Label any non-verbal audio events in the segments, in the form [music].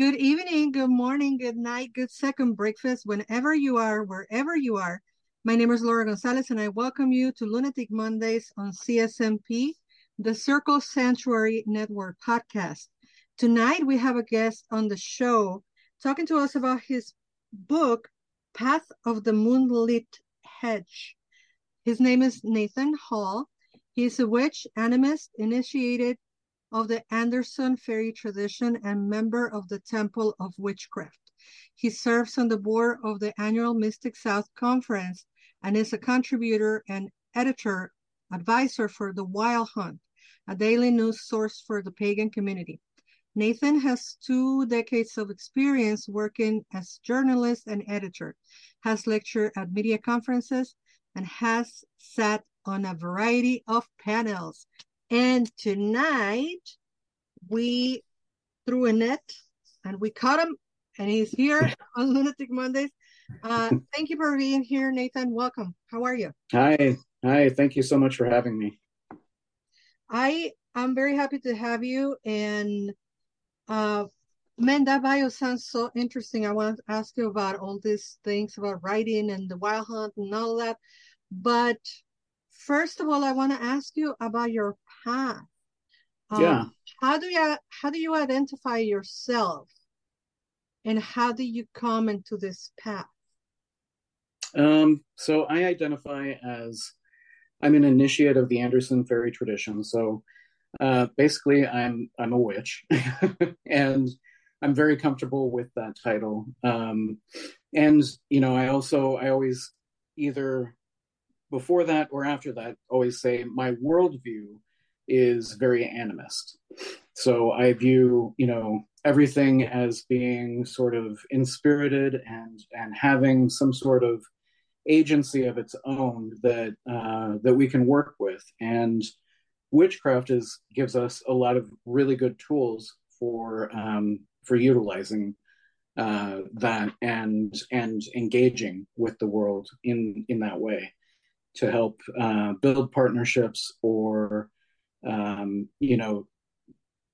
Good evening, good morning, good night, good second breakfast, whenever you are, wherever you are. My name is Laura Gonzalez, and I welcome you to Lunatic Mondays on CSNP, the Circle Sanctuary Network podcast. Tonight, we have a guest on the show talking to us about his book, Path of the Moonlit Hedge. His name is Nathan Hall. He is a witch, animist, initiated of the Anderson Fairy tradition and member of the Temple of Witchcraft. He serves on the board of the annual Mystic South Conference and is a contributor and editor advisor for The Wild Hunt, a daily news source for the pagan community. Nathan has two decades of experience working as journalist and editor, has lectured at media conferences, and has sat on a variety of panels. And tonight we threw a net and we caught him, and he's here [laughs] on Lunatic Mondays. Uh, thank you for being here, Nathan. Welcome. How are you? Hi. Hi. Thank you so much for having me. I am very happy to have you. And uh, man, that bio sounds so interesting. I want to ask you about all these things about writing and the wild hunt and all that. But first of all, I want to ask you about your path. Um, yeah. How do you how do you identify yourself, and how do you come into this path? Um. So I identify as I'm an initiate of the Anderson fairy tradition. So uh, basically, I'm I'm a witch, [laughs] and I'm very comfortable with that title. Um, and you know, I also I always either before that or after that always say my worldview is very animist. So I view, you know, everything as being sort of inspirited and and having some sort of agency of its own that uh, that we can work with. And witchcraft is gives us a lot of really good tools for um, for utilizing uh, that and and engaging with the world in in that way to help uh, build partnerships or um, you know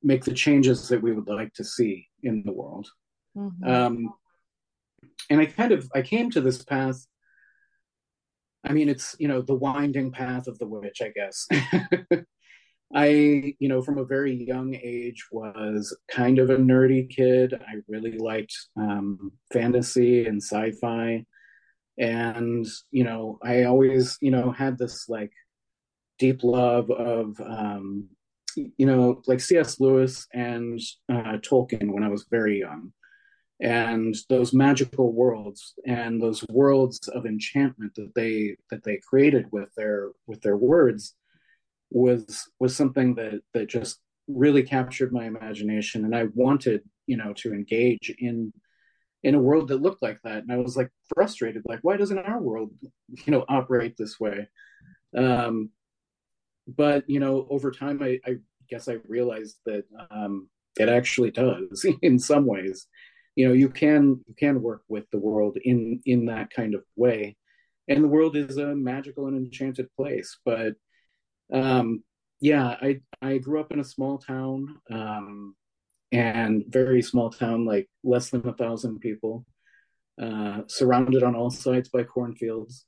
make the changes that we would like to see in the world. Mm-hmm. um, and i kind of i came to this path i mean it's you know the winding path of the witch i guess. [laughs] I you know from a very young age was kind of a nerdy kid. I really liked um, fantasy and sci-fi. And you know i always you know had this like deep love of um you know like cs lewis and uh, tolkien when i was very young. And those magical worlds and those worlds of enchantment that they that they created with their with their words was was something that that just really captured my imagination. And i wanted you know to engage in in a world that looked like that. And i was like frustrated like why doesn't our world you know operate this way? Um but you know over time i, I guess i realized that um it actually does [laughs] in some ways. You know you can you can work with the world in in that kind of way. And the world is a magical and enchanted place. But um yeah i i grew up in a small town um and very small town, like less than a thousand people, uh, surrounded on all sides by cornfields.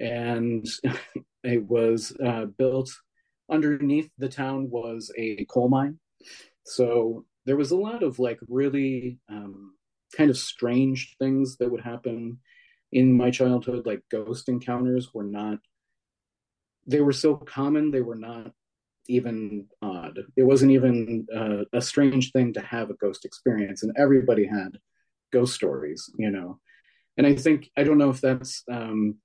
And [laughs] it was uh, built underneath the town was a coal mine. So there was a lot of like really um, kind of strange things that would happen in my childhood. Like ghost encounters were not, they were so common, they were not even odd. It wasn't even uh, a strange thing to have a ghost experience, and everybody had ghost stories, you know. And I think I don't know if that's um,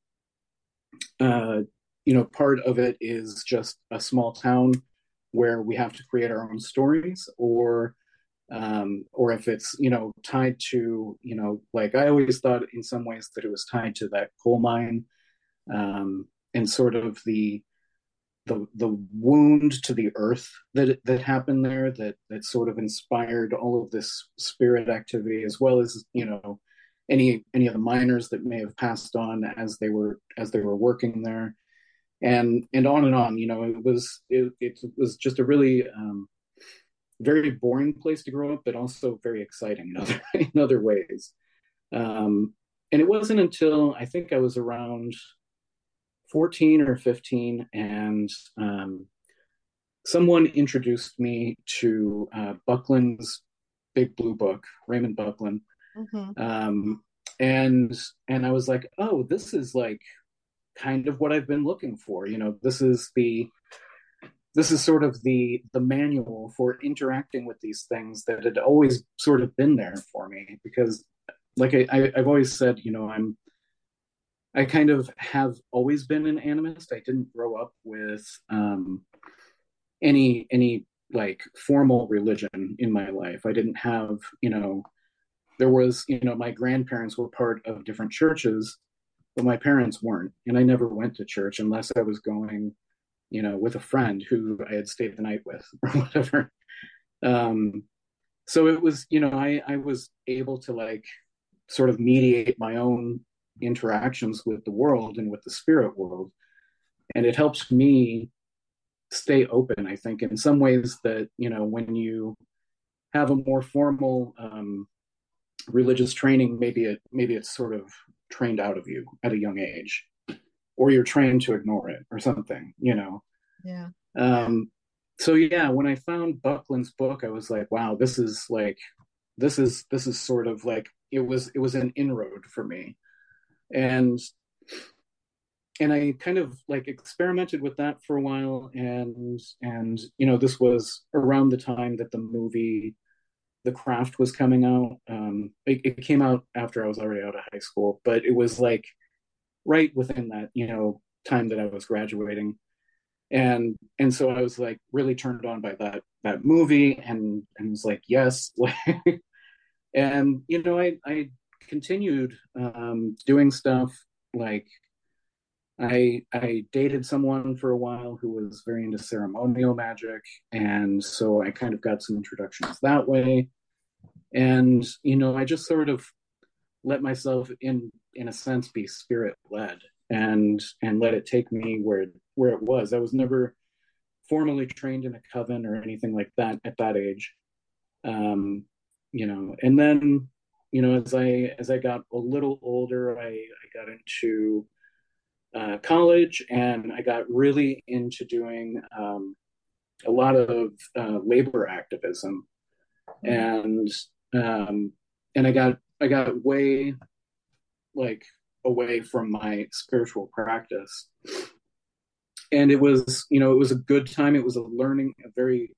uh, you know part of it is just a small town where we have to create our own stories, or um, or if it's you know tied to you know like I always thought in some ways that it was tied to that coal mine um, and sort of the the the wound to the earth that that happened there that that sort of inspired all of this spirit activity as well as you know any any of the miners that may have passed on as they were as they were working there. And and on and on you know it was it, it was just a really um, very boring place to grow up but also very exciting in other [laughs] in other ways. Um, and it wasn't until i think i was around 14 or 15 and um, someone introduced me to uh, buckland's big blue book raymond buckland mm-hmm. um, and and i was like oh this is like kind of what i've been looking for you know this is the this is sort of the the manual for interacting with these things that had always sort of been there for me because like I, I i've always said you know i'm I kind of have always been an animist. I didn't grow up with um, any any like formal religion in my life. I didn't have, you know, there was, you know, my grandparents were part of different churches, but my parents weren't, and I never went to church unless I was going, you know, with a friend who I had stayed the night with [laughs] or whatever. Um, so it was, you know, I I was able to like sort of mediate my own interactions with the world and with the spirit world. And it helps me stay open, I think, in some ways that, you know, when you have a more formal um, religious training, maybe it maybe it's sort of trained out of you at a young age, or you're trained to ignore it or something, you know. Yeah. Um, so yeah, when I found Buckland's book, I was like, wow, this is like this is this is sort of like it was it was an inroad for me and and I kind of like experimented with that for a while and and you know this was around the time that the movie The Craft was coming out um it, it came out after I was already out of high school but it was like right within that you know time that I was graduating. And and so I was like really turned on by that that movie and and was like yes. [laughs] And you know I I continued um, doing stuff like I I dated someone for a while who was very into ceremonial magic, and so I kind of got some introductions that way. And you know, I just sort of let myself in in a sense be spirit led and and let it take me where where it was. I was never formally trained in a coven or anything like that at that age. Um, you know, and then you know, as I as I got a little older, I, I got into uh, college and I got really into doing um, a lot of uh, labor activism, and um, and I got I got way like away from my spiritual practice, and it was you know it was a good time. It was a learning a very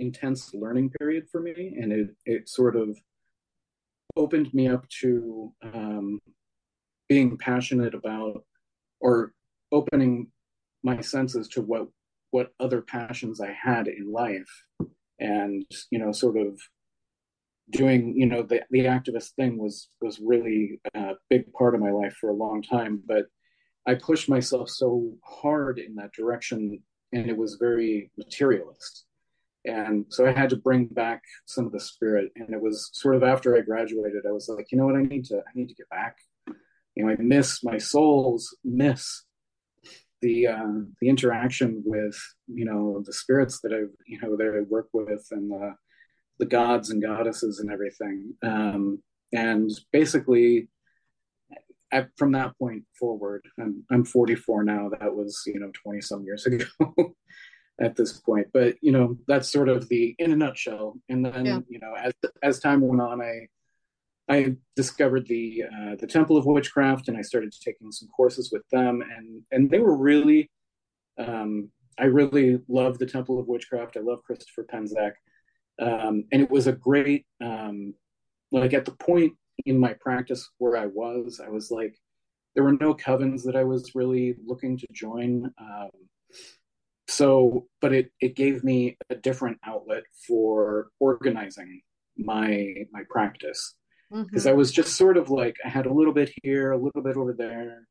intense learning period for me, and it it sort of opened me up to um, being passionate about or opening my senses to what what other passions I had in life and you know sort of doing you know the the activist thing was was really a big part of my life for a long time but I pushed myself so hard in that direction and it was very materialist. And so i had to bring back some of the spirit and it was sort of after i graduated i was like you know what? I need to i need to get back you know i miss my souls miss the uh, the interaction with you know the spirits that i've you know that i work with and the the gods and goddesses and everything um, and basically at, from that point forward I'm, I'm 44 now that was you know 20 some years [laughs] ago at this point. But you know, that's sort of the in a nutshell. And then yeah. you know, as as time went on, I I discovered the uh, the Temple of Witchcraft, and I started taking some courses with them, and and they were really. Um, I really love the Temple of Witchcraft. I love Christopher Penczak, um, and it was a great. Um, like at the point in my practice where I was, I was like, there were no covens that I was really looking to join. Um, so but it it gave me a different outlet for organizing my my practice because Mhm. I was just sort of like I had a little bit here, a little bit over there,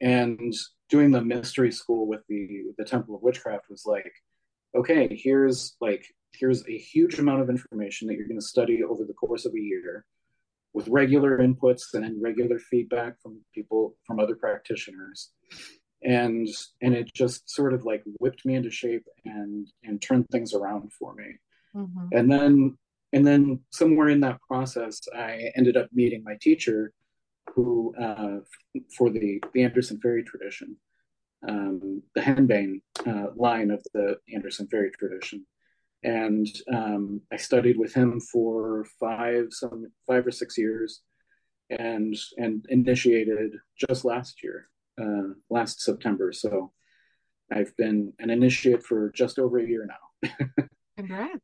and doing the mystery school with the the Temple of Witchcraft was like, okay, here's like here's a huge amount of information that you're going to study over the course of a year with regular inputs and then regular feedback from people from other practitioners and and it just sort of like whipped me into shape and and turned things around for me Mhm. and then and then somewhere in that process i ended up meeting my teacher who uh, for the the anderson fairy tradition um, the henbane uh, line of the anderson fairy tradition. And um, i studied with him for five some five or six years and and initiated just last year uh, last september. So i've been an initiate for just over a year now. [laughs] Congrats.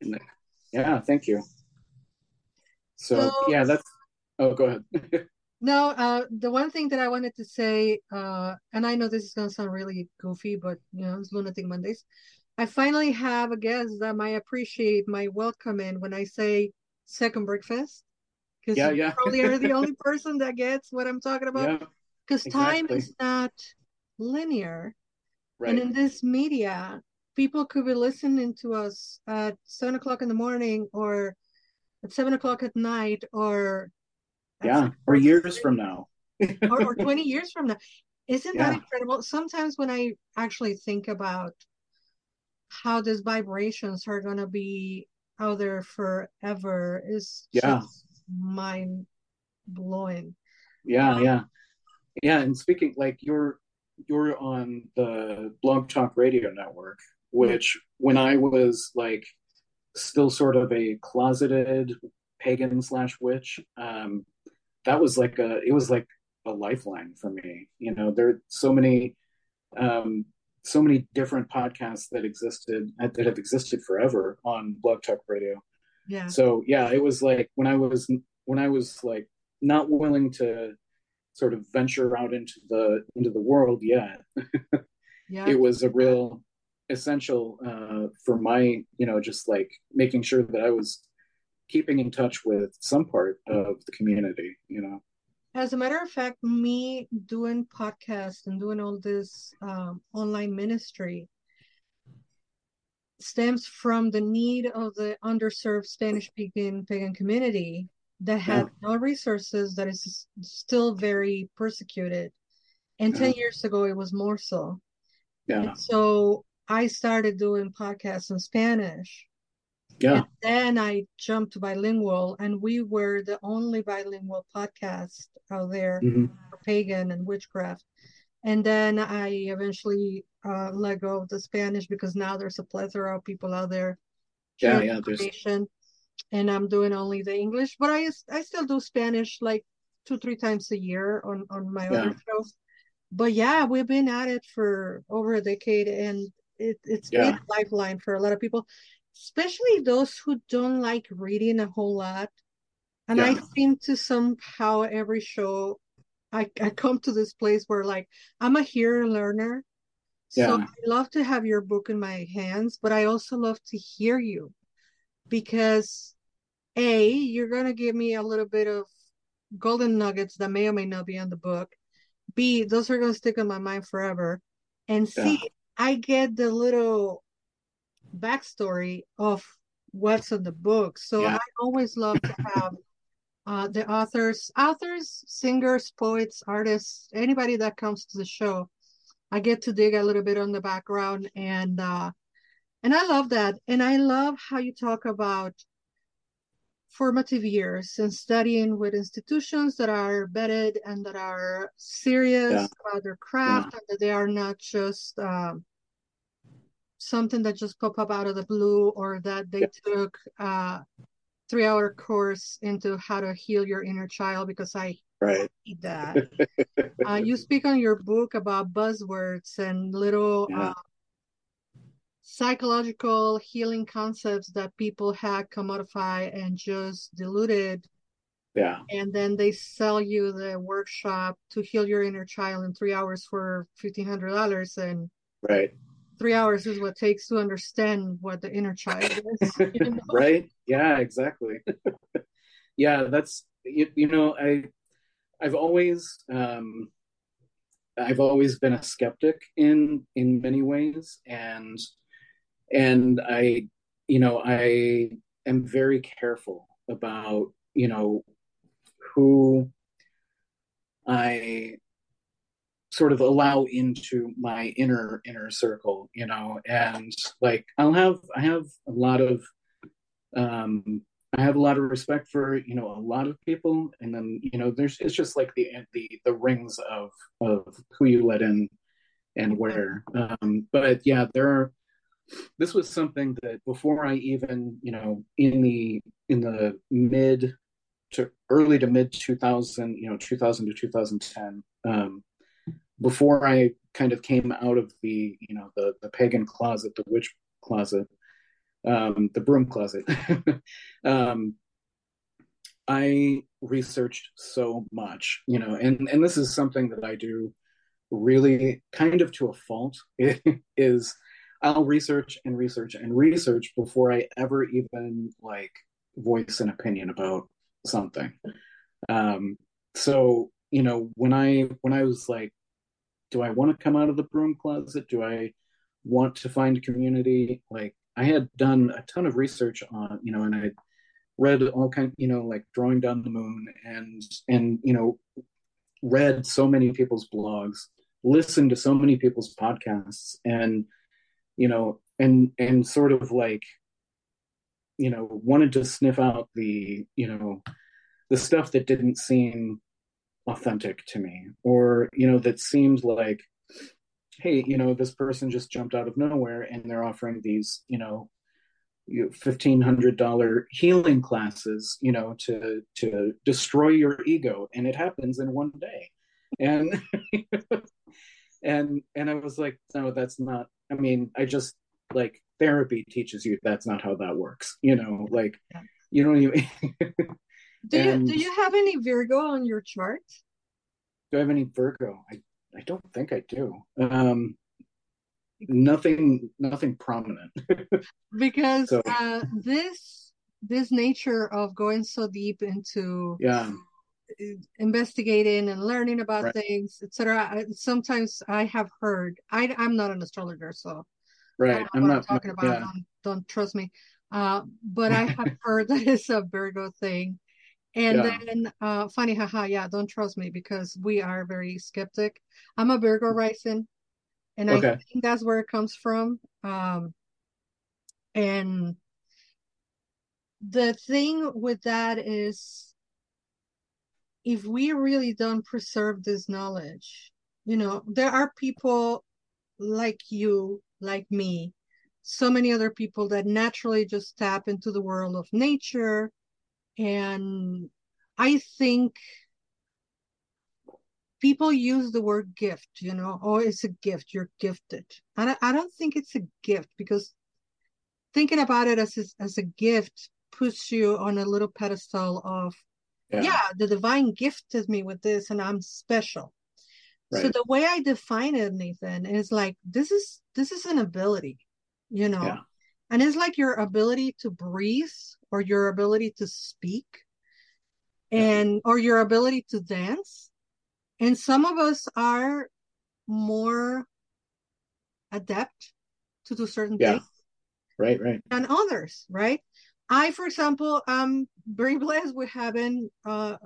Yeah thank you so, So- yeah that's oh go ahead [laughs] No, uh, the one thing that I wanted to say, uh, and I know this is gonna sound really goofy, but you know, it's Lunatic Mondays. I finally have a guest that might appreciate my welcome in when I say second breakfast. Because Yeah, you yeah. probably are the only [laughs] person that gets what I'm talking about. yeah Because time is not linear. right And in this media, people could be listening to us at seven o'clock in the morning or at seven o'clock at night or yeah or years from now [laughs] or, or [laughs] 20 years from now. Isn't that incredible? Sometimes when I actually think about how these vibrations are going to be out there forever is Yeah. mind blowing. yeah um, yeah yeah and speaking like you're you're on the blog talk radio network which when i was like still sort of a closeted pagan slash witch um that was like a it was like a lifeline for me you know there are so many um so many different podcasts that existed that have existed forever on blog talk radio Yeah. so yeah it was like when i was when i was like not willing to sort of venture out into the into the world yet [laughs] Yeah. it was a real essential uh, for my you know just like making sure that i was keeping in touch with some part of the community you know As a matter of fact, me doing podcasts and doing all this um, online ministry stems from the need of the underserved Spanish speaking pagan community that had no resources, that is still very persecuted. And 10 Uh-huh. years ago, it was more so. yeah And so I started doing podcasts in Spanish. yeah And then I jumped to bilingual, and we were the only bilingual podcast out there Mhm. for pagan and witchcraft. And then I eventually uh, let go of the Spanish because now there's a plethora of people out there. yeah yeah there's and I'm doing only the English, but I I still do Spanish like two three times a year on on my Yeah. other shows. But yeah, we've been at it for over a decade, and it it's been Yeah. a lifeline for a lot of people, especially those who don't like reading a whole lot. And I Yeah. seem to somehow every show I, I come to this place where like I'm a hearer learner. So Yeah. I love to have your book in my hands, but I also love to hear you because A, you're gonna give me a little bit of golden nuggets that may or may not be in the book. B, those are gonna stick in my mind forever. And C, I get the little backstory of what's in the book. So Yeah. I always love to have uh, the authors, authors, singers, poets, artists, anybody that comes to the show. I get to dig a little bit on the background and uh, and I love that. And I love how you talk about formative years and studying with institutions that are vetted and that are serious Yeah. about their craft and that they are not just um, something that just pop up out of the blue or that they Yeah. took a three hour course into how to heal your inner child because I right hate that. [laughs] uh, you speak on your book about buzzwords and little Yeah. uh, psychological healing concepts that people had commodified and just diluted yeah and then they sell you the workshop to heal your inner child in three hours for $1500 and right three hours is what it takes to understand what the inner child is. [laughs] You know? right? Yeah, exactly. [laughs] yeah, that's you, you know, I I've always um I've always been a skeptic in in many ways and and I you know, I am very careful about, you know, who I sort of allow into my inner inner circle you know and like i'll have i have a lot of um i have a lot of respect for you know a lot of people. And then you know there's it's just like the the the rings of of who you let in and where. Um but yeah there are this was something that before i even you know in the in the mid to early to mid 2000 you know 2000 to 2010 um before I kind of came out of the you know the the pagan closet, the witch closet, um, the broom closet, [laughs] um, I researched so much, you know, and and this is something that I do really kind of to a fault [laughs] is I'll research and research and research before I ever even like voice an opinion about something. Um, so you know when I when I was like do I want to come out of the broom closet? Do I want to find community? Like I had done a ton of research on, you know, and I read all kind, you know, like drawing down the moon and and you know, read so many people's blogs, listened to so many people's podcasts, and you know, and and sort of like, you know, wanted to sniff out the, you know, the stuff that didn't seem authentic to me or you know that seemed like hey you know this person just jumped out of nowhere and they're offering these you know fifteen hundred dollar healing classes you know to to destroy your ego. And it happens in one day. And [laughs] and and i was like no that's not i mean i just like therapy teaches you that's not how that works you know like yeah. you don't even [laughs] do you do you have any Virgo on your chart? Do I have any Virgo? I I don't think I do. Um, nothing nothing prominent. [laughs] because so, uh, this this nature of going so deep into yeah investigating and learning about right. things, etc. Sometimes I have heard. I I'm not an astrologer, so right. I'm not I'm talking about. Yeah. Don't, don't trust me. Uh, but I have [laughs] heard that it's a Virgo thing and yeah. then, uh, funny, haha, yeah, don't trust me because we are very skeptic. I'm a Virgo rising, and okay. I think that's where it comes from. Um, and the thing with that is, if we really don't preserve this knowledge, you know, there are people like you, like me, so many other people that naturally just tap into the world of nature and I think people use the word gift, you know, oh, it's a gift, you're gifted. And I, I don't think it's a gift because thinking about it as, as a gift puts you on a little pedestal of, yeah. yeah, the divine gifted me with this and I'm special. Right. So the way I define it, Nathan, is like this is this is an ability, you know. Yeah. And it's like your ability to breathe or your ability to speak and or your ability to dance and some of us are more adept to do certain yeah. things right right than others right i for example am very blessed with having uh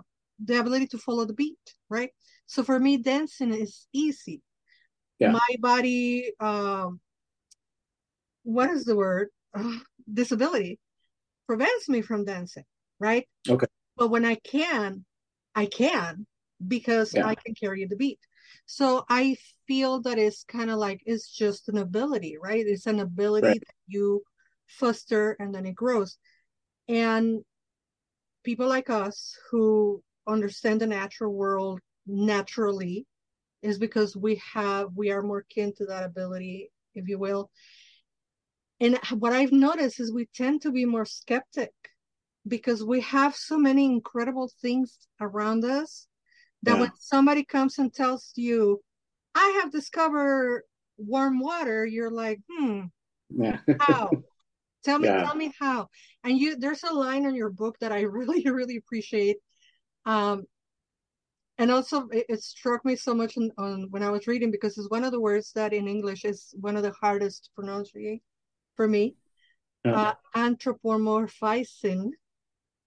the ability to follow the beat right so for me dancing is easy yeah. my body um what is the word uh, disability prevents me from dancing right okay but when I can, I can because yeah. I can carry the beat. So I feel that it's kind of like it's just an ability, right? It's an ability right. that you foster and then it grows. And people like us who understand the natural world naturally is because we have we are more kin to that ability, if you will. And what I've noticed is we tend to be more skeptic because we have so many incredible things around us that yeah. when somebody comes and tells you, I have discovered warm water, you're like, hmm, Yeah. [laughs] how? Tell me, Yeah. tell me how. And you, there's a line in your book that I [laughs] really, really appreciate. Um, and also it, it struck me so much on, on when I was reading because it's one of the words that in English is one of the hardest to pronounce for me. Uh, Uh, anthropomorphizing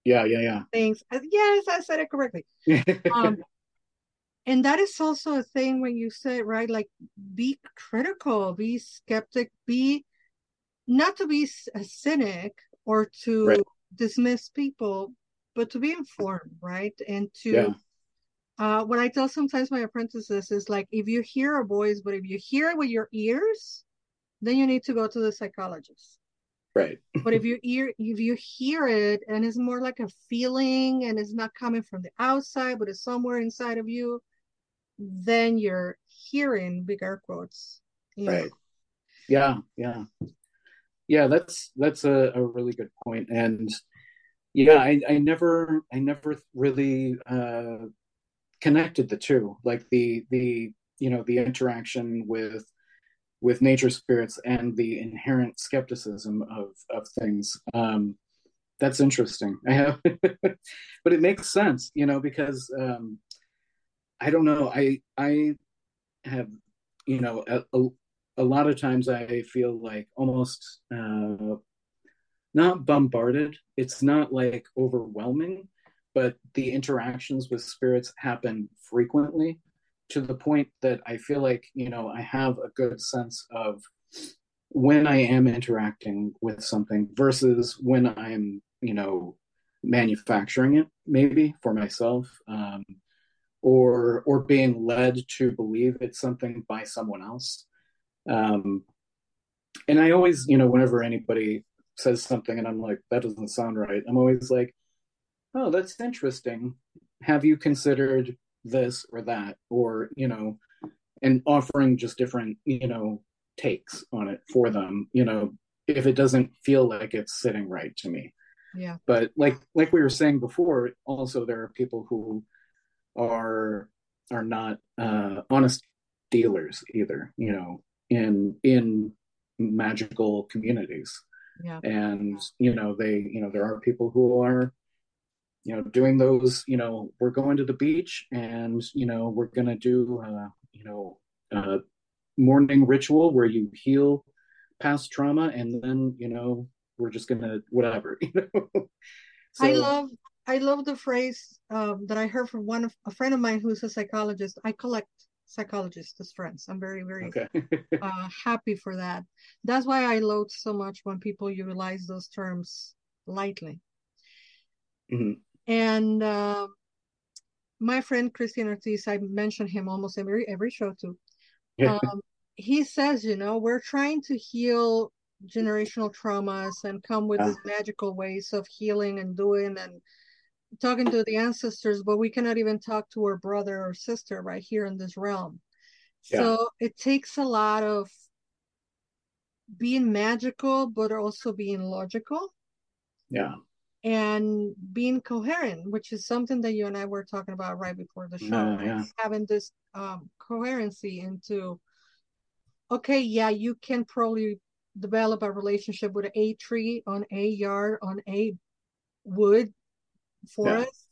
yeah, yeah, yeah. things. Uh, Yes, I said it correctly. [laughs] Um, and that is also a thing when you say right, like be critical, be skeptic, be not to be a cynic or to Right. dismiss people, but to be informed, right? And to Yeah. uh, what I tell sometimes my apprentices is like if you hear a voice, but if you hear it with your ears, then you need to go to the psychologist. right. [laughs] But if you ear if you hear it and it's more like a feeling and it's not coming from the outside, but it's somewhere inside of you, then you're hearing big air quotes. you know. Right. Yeah, yeah. Yeah, that's that's a, a really good. And yeah, I, I never I never really uh connected the two. Like the the you know, the interaction with with nature spirits and the inherent skepticism of of things. Um that's interesting. I [laughs] have but it makes sense, you know, because um I don't know. I I have you know a, a, a lot of times I feel like almost uh, not bombarded. It's not like overwhelming, but the interactions with spirits happen frequently to the point that I feel like you know I have a good sense of when I am interacting with something versus when I'm you know manufacturing it maybe for myself. Um, or or being led to believe it's something by someone else um and i always you know whenever anybody says something and i'm like that doesn't sound right i'm always like oh that's interesting. Have you considered this or that? Or you know and offering just different you know takes on it for them you know if it doesn't feel like it's sitting right to me. Yeah. but like like we were saying before also there are people who are are not uh honest dealers either you know in in magical communities Yeah. and you know they you know there are people who are you know doing those you know we're going to the beach and you know we're going to do uh you know uh morning ritual where you heal past trauma and then you know we're just going to whatever [laughs] you know I love I love the phrase um, that I heard from one of a friend of mine who's a psychologist. I collect psychologists as friends. I'm very very okay [laughs] uh, happy for that. That's why I loathe so much when people utilize those terms lightly. Mhm. And uh, my friend Christian Ortiz, I mention him almost every every show too. Um, he says, you know, we're trying to heal generational traumas and come with Yeah. these magical ways of healing and doing and talking to the ancestors, but we cannot even talk to our brother or sister right here in this realm. Yeah. So it takes a lot of being magical, but also being logical yeah and being coherent, which is something that you and I were talking about right before the show. Right? yeah. Having this um, coherency into, okay, yeah, you can probably develop a relationship with a tree on a yard on a wood forest,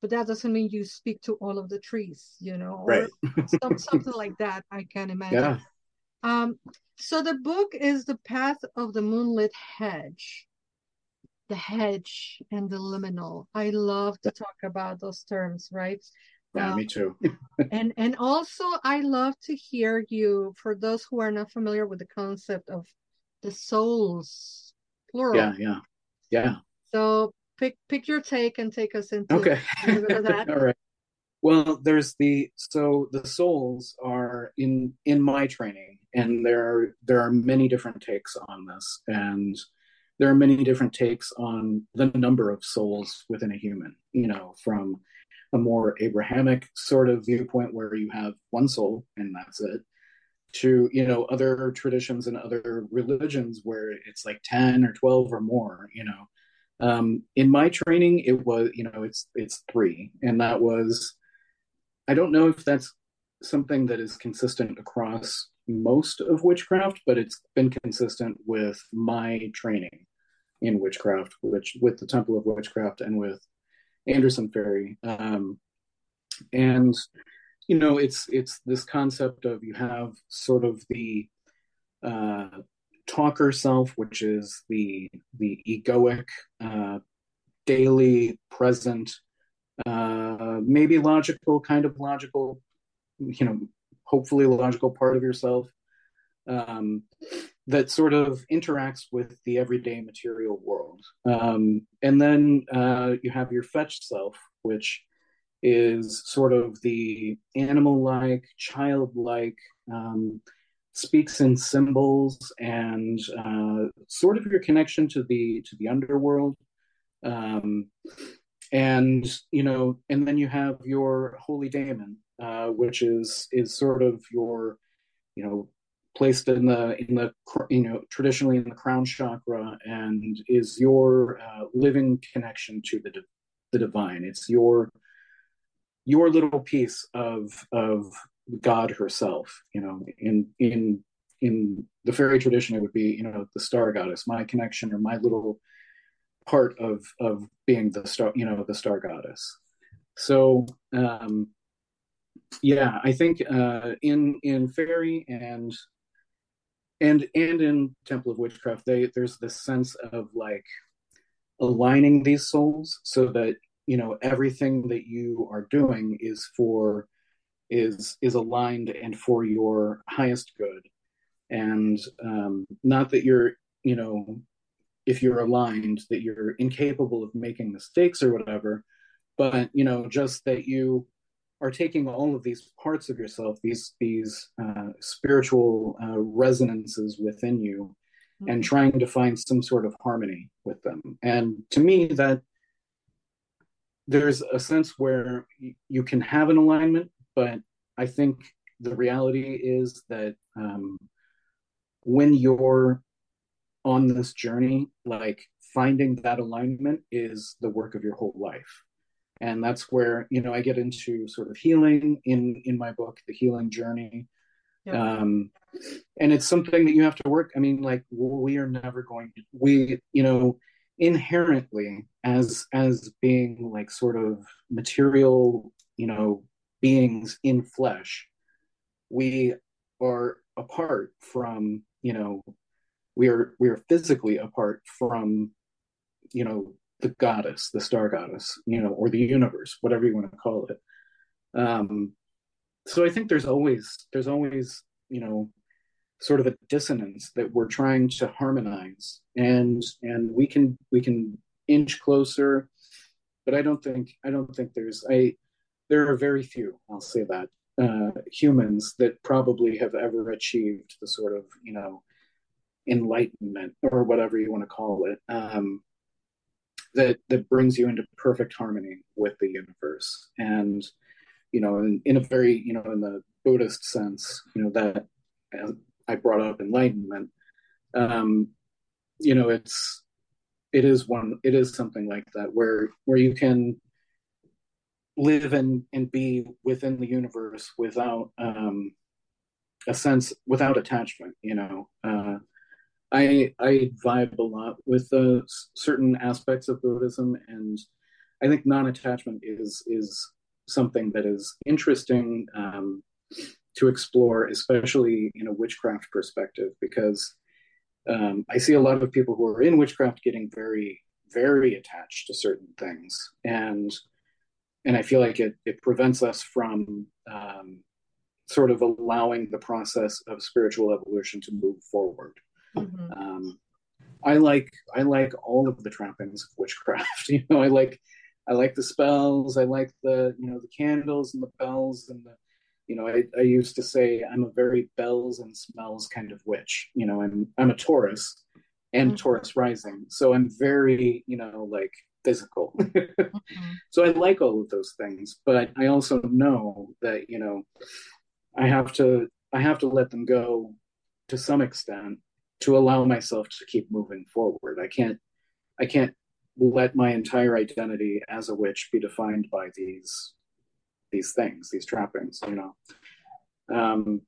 but that doesn't mean you speak to all of the trees, you know, or right some, [laughs] something like that. I can imagine. yeah Um, so the book is The Path of the Moonlit Hedge. The hedge and the liminal. I love to talk about those terms, right? yeah Uh, me too [laughs] and and also I love to hear you for those who are not familiar with the concept of the souls plural. yeah yeah yeah So pick pick your take and take us into okay. a little bit of that. all right. Well there's the so the souls are in in my training and there are there are many different takes on this and there are many different takes on the number of souls within a human you know from a more abrahamic sort of viewpoint where you have one soul and that's it to you know other traditions and other religions where it's like 10 or 12 or more you know um in my training it was you know it's it's three and that was i don't know if that's something that is consistent across most of witchcraft, but it's been consistent with my training in witchcraft, which with the Temple of Witchcraft and with Anderson Fairy. Um, and you know, it's it's this concept of you have sort of the uh, talker self, which is the the egoic, uh, daily present, uh, maybe logical, kind of logical, you know, hopefully logical part of yourself um, that sort of interacts with the everyday material world. Um, and then uh, you have your fetch self, which is sort of the animal-like, childlike, um, speaks in symbols, and uh, sort of your connection to the to the underworld. Um, and you know, and then you have your holy daemon, uh, which is is sort of your, you know, placed in the in the you know traditionally in the crown chakra, and is your uh, living connection to the the divine. It's your your little piece of of God herself. You know, in in in the fairy tradition, it would be you know the star goddess, my connection or my little part of of being the star, you know, the star goddess. So um, yeah, I think uh, in in fairy and and and in Temple of Witchcraft, they there's this sense of like aligning these souls so that you know everything that you are doing is for is is aligned and for your highest good and um, not that you're you know if you're aligned that you're incapable of making mistakes or whatever but you know just that you are taking all of these parts of yourself these these uh, spiritual uh, resonances within you mm-hmm. and trying to find some sort of harmony with them and to me that there's a sense where you can have an alignment but i think the reality is that um, when you're on this journey, like finding that alignment is the work of your whole life. And that's where, you know, I get into sort of healing in in my book, The Healing Journey. Yeah. Um, and it's something that you have to work. I mean, like we are never going to we, you know, inherently as as being like sort of material, you know, beings in flesh, we are apart from, you know, we are we are physically apart from you know the goddess the star goddess you know or the universe whatever you want to call it. Um so i think there's always there's always you know sort of a dissonance that we're trying to harmonize and and we can we can inch closer but i don't think i don't think there's i there are very few i'll say that uh humans that probably have ever achieved the sort of you know enlightenment or whatever you want to call it um, that that brings you into perfect harmony with the universe. And you know in, in a very you know in the buddhist sense you know that i brought up enlightenment um, you know it's it is one it is something like that where where you can live and and be within the universe without um a sense without attachment you know? Uh I I vibe a lot with uh, certain aspects of Buddhism, and I think non-attachment is is something that is interesting um, to explore, especially in a witchcraft perspective, because um, I see a lot of people who are in witchcraft getting very very attached to certain things, and and I feel like it it prevents us from um, sort of allowing the process of spiritual evolution to move forward. Mm-hmm. Um, I like I like all of the trappings of witchcraft. [laughs] you know, I like I like the spells. I like the you know the candles and the bells and the you know I, I used to say I'm a very bells and smells kind of witch. You know, I'm I'm a Taurus and mm-hmm. Taurus rising, so I'm very you know like physical. [laughs] mm-hmm. So I like all of those things, but I also know that you know I have to I have to let them go to some extent to allow myself to keep moving forward. I can't I can't let my entire identity as a witch be defined by these these things, these trappings, you know. Um,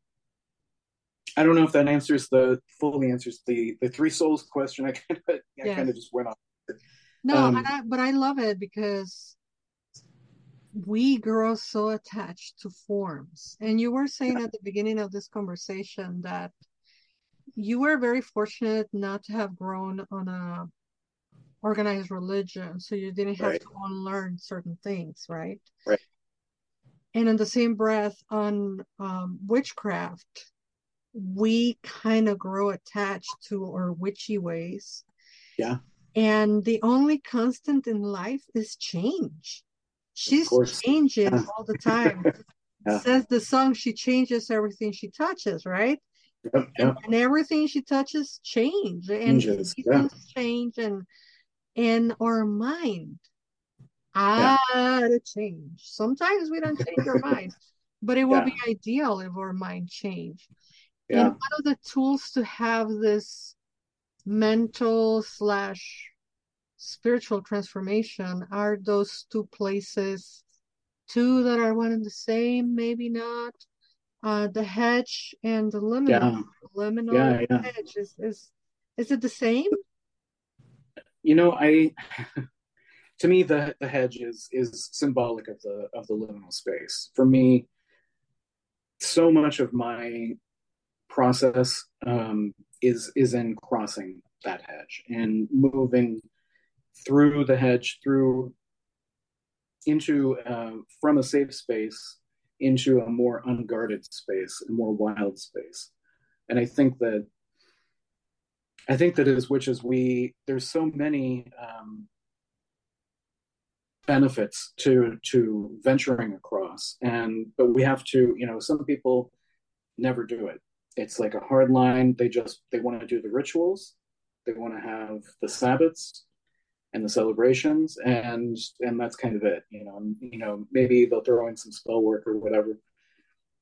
I don't know if that answers the fully answers the the three souls question. I kind of I yes. kind of just went off. No, um, I, but I love it because we grow so attached to forms. And you were saying at the beginning of this conversation that you were very fortunate not to have grown on a organized religion, so you didn't have right. to unlearn certain things, right? Right. And in the same breath, on um, witchcraft, we kind of grow attached to our witchy ways. Yeah. And the only constant in life is change. She's changing yeah. all the time. [laughs] yeah. Says the song, she changes everything she touches, right? Yep, yep. And, and, everything she touches change and Changes, yeah. change and in our mind ah yeah. change sometimes we don't change our mind [laughs] but it will yeah. be ideal if our mind change. And one of the tools to have this mental slash spiritual transformation are those two places, two that are one and the same, maybe not. Uh, the hedge and the liminal. Yeah. Liminal yeah, yeah. hedge is, is is it the same? You know, I [laughs] to me the the hedge is is symbolic of the of the liminal space. For me, so much of my process um, is is in crossing that hedge and moving through the hedge through into uh, from a safe space into a more unguarded space a more wild space. And i think that i think that as witches we there's so many um, benefits to to venturing across and but we have to you know some people never do it it's like a hard line. They just they want to do the rituals, they want to have the Sabbats and the celebrations, and and that's kind of it. You know, you know maybe they'll throw in some spell work or whatever.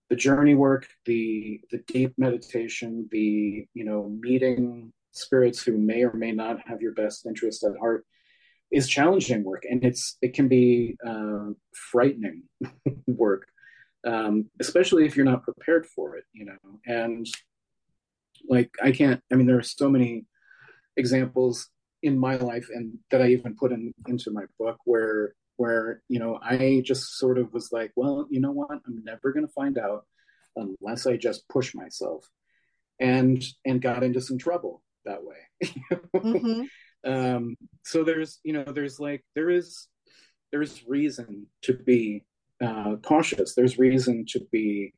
The journey work, the the deep meditation, the you know meeting spirits who may or may not have your best interest at heart is challenging work and it's it can be uh, frightening [laughs] work um, especially if you're not prepared for it, you know. And like I can't. I mean, there are so many examples in my life, and that I even put in into my book where where you know I just sort of was like, well, you know what, I'm never going to find out unless I just push myself, and and got into some trouble that way. mm-hmm. [laughs] um, so there's you know there's like there is there's reason to be uh, cautious. There's reason to be,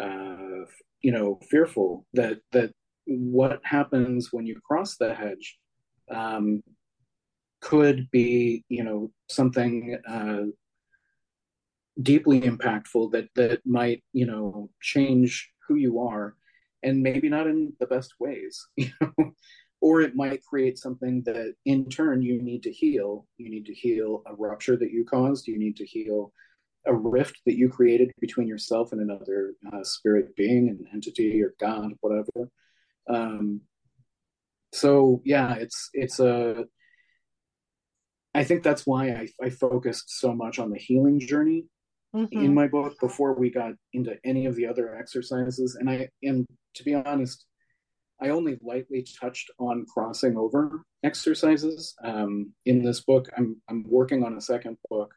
uh, you know, fearful that that what happens when you cross the hedge um, could be, you know, something uh, deeply impactful that that might, you know, change who you are, and maybe not in the best ways, [laughs] you know. or it might create something that in turn you need to heal you need to heal a rupture that you caused you need to heal a rift that you created between yourself and another uh, spirit being, an entity or God, whatever. Um, so yeah, it's it's a. I think that's why I, I focused so much on the healing journey mm-hmm. in my book before we got into any of the other exercises. And I and to be honest, I only lightly touched on crossing over exercises um, in this book. I'm I'm working on a second book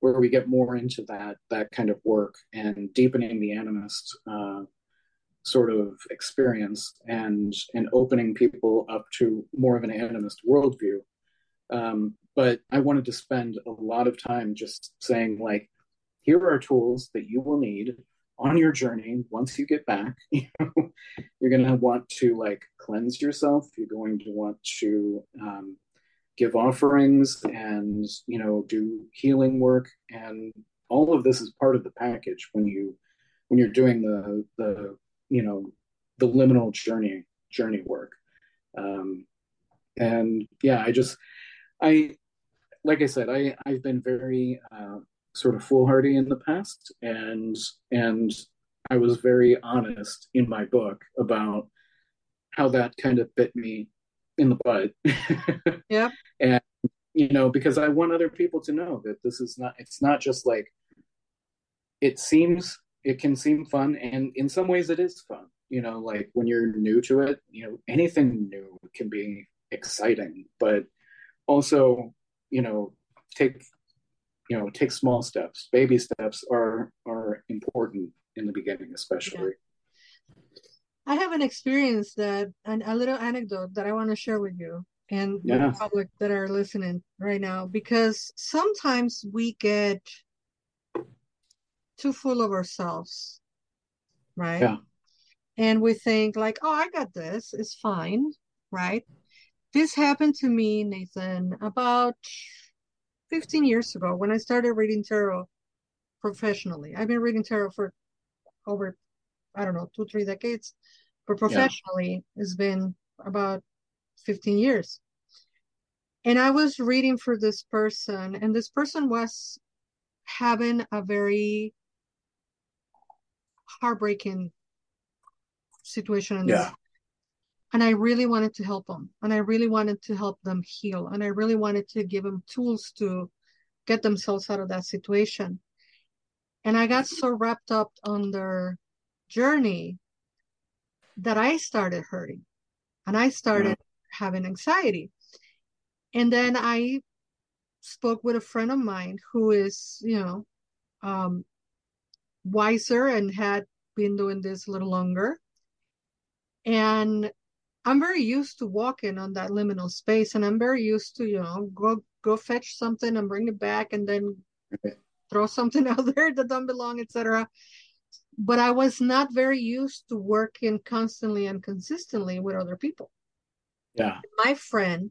where we get more into that that kind of work and deepening the animist uh, sort of experience and and opening people up to more of an animist worldview. Um, but I wanted to spend a lot of time just saying like, here are tools that you will need on your journey once you get back [laughs] you know you're going to want to like cleanse yourself you're going to want to um, give offerings and you know do healing work. And all of this is part of the package when you when you're doing the the you know the liminal journey journey work. Um and yeah i just i like i said i i've been very uh, sort of foolhardy in the past and and i was very honest in my book about how that kind of bit me in the butt. [laughs] yeah. And you know, because I want other people to know that this is not it's not just like it seems it can seem fun and in some ways it is fun you know like when you're new to it you know anything new can be exciting but also you know take you know take small steps baby steps are are important in the beginning especially yeah. I have an experience that and a little anecdote that i want to share with you and yeah. the public that are listening right now because sometimes we get too full of ourselves right? Yeah. And we think like oh i got this. It's fine right? This happened to me nathan about 15 years ago when i started reading tarot professionally. I've been reading tarot for over i don't know two three decades but professionally yeah. it's been about 15 years and i was reading for this person and this person was having a very heartbreaking situation in yeah. and i really wanted to help them and i really wanted to help them heal and i really wanted to give them tools to get themselves out of that situation and i got so wrapped up on their journey that i started hurting and i started having anxiety and then i spoke with a friend of mine who is you know um, wiser and had been doing this a little longer. And I'm very used to walking on that liminal space and I'm very used to, you know, go go fetch something and bring it back and then throw something [laughs] out there that don't belong, etc. But I was not very used to working constantly and consistently with other people. Yeah. My friend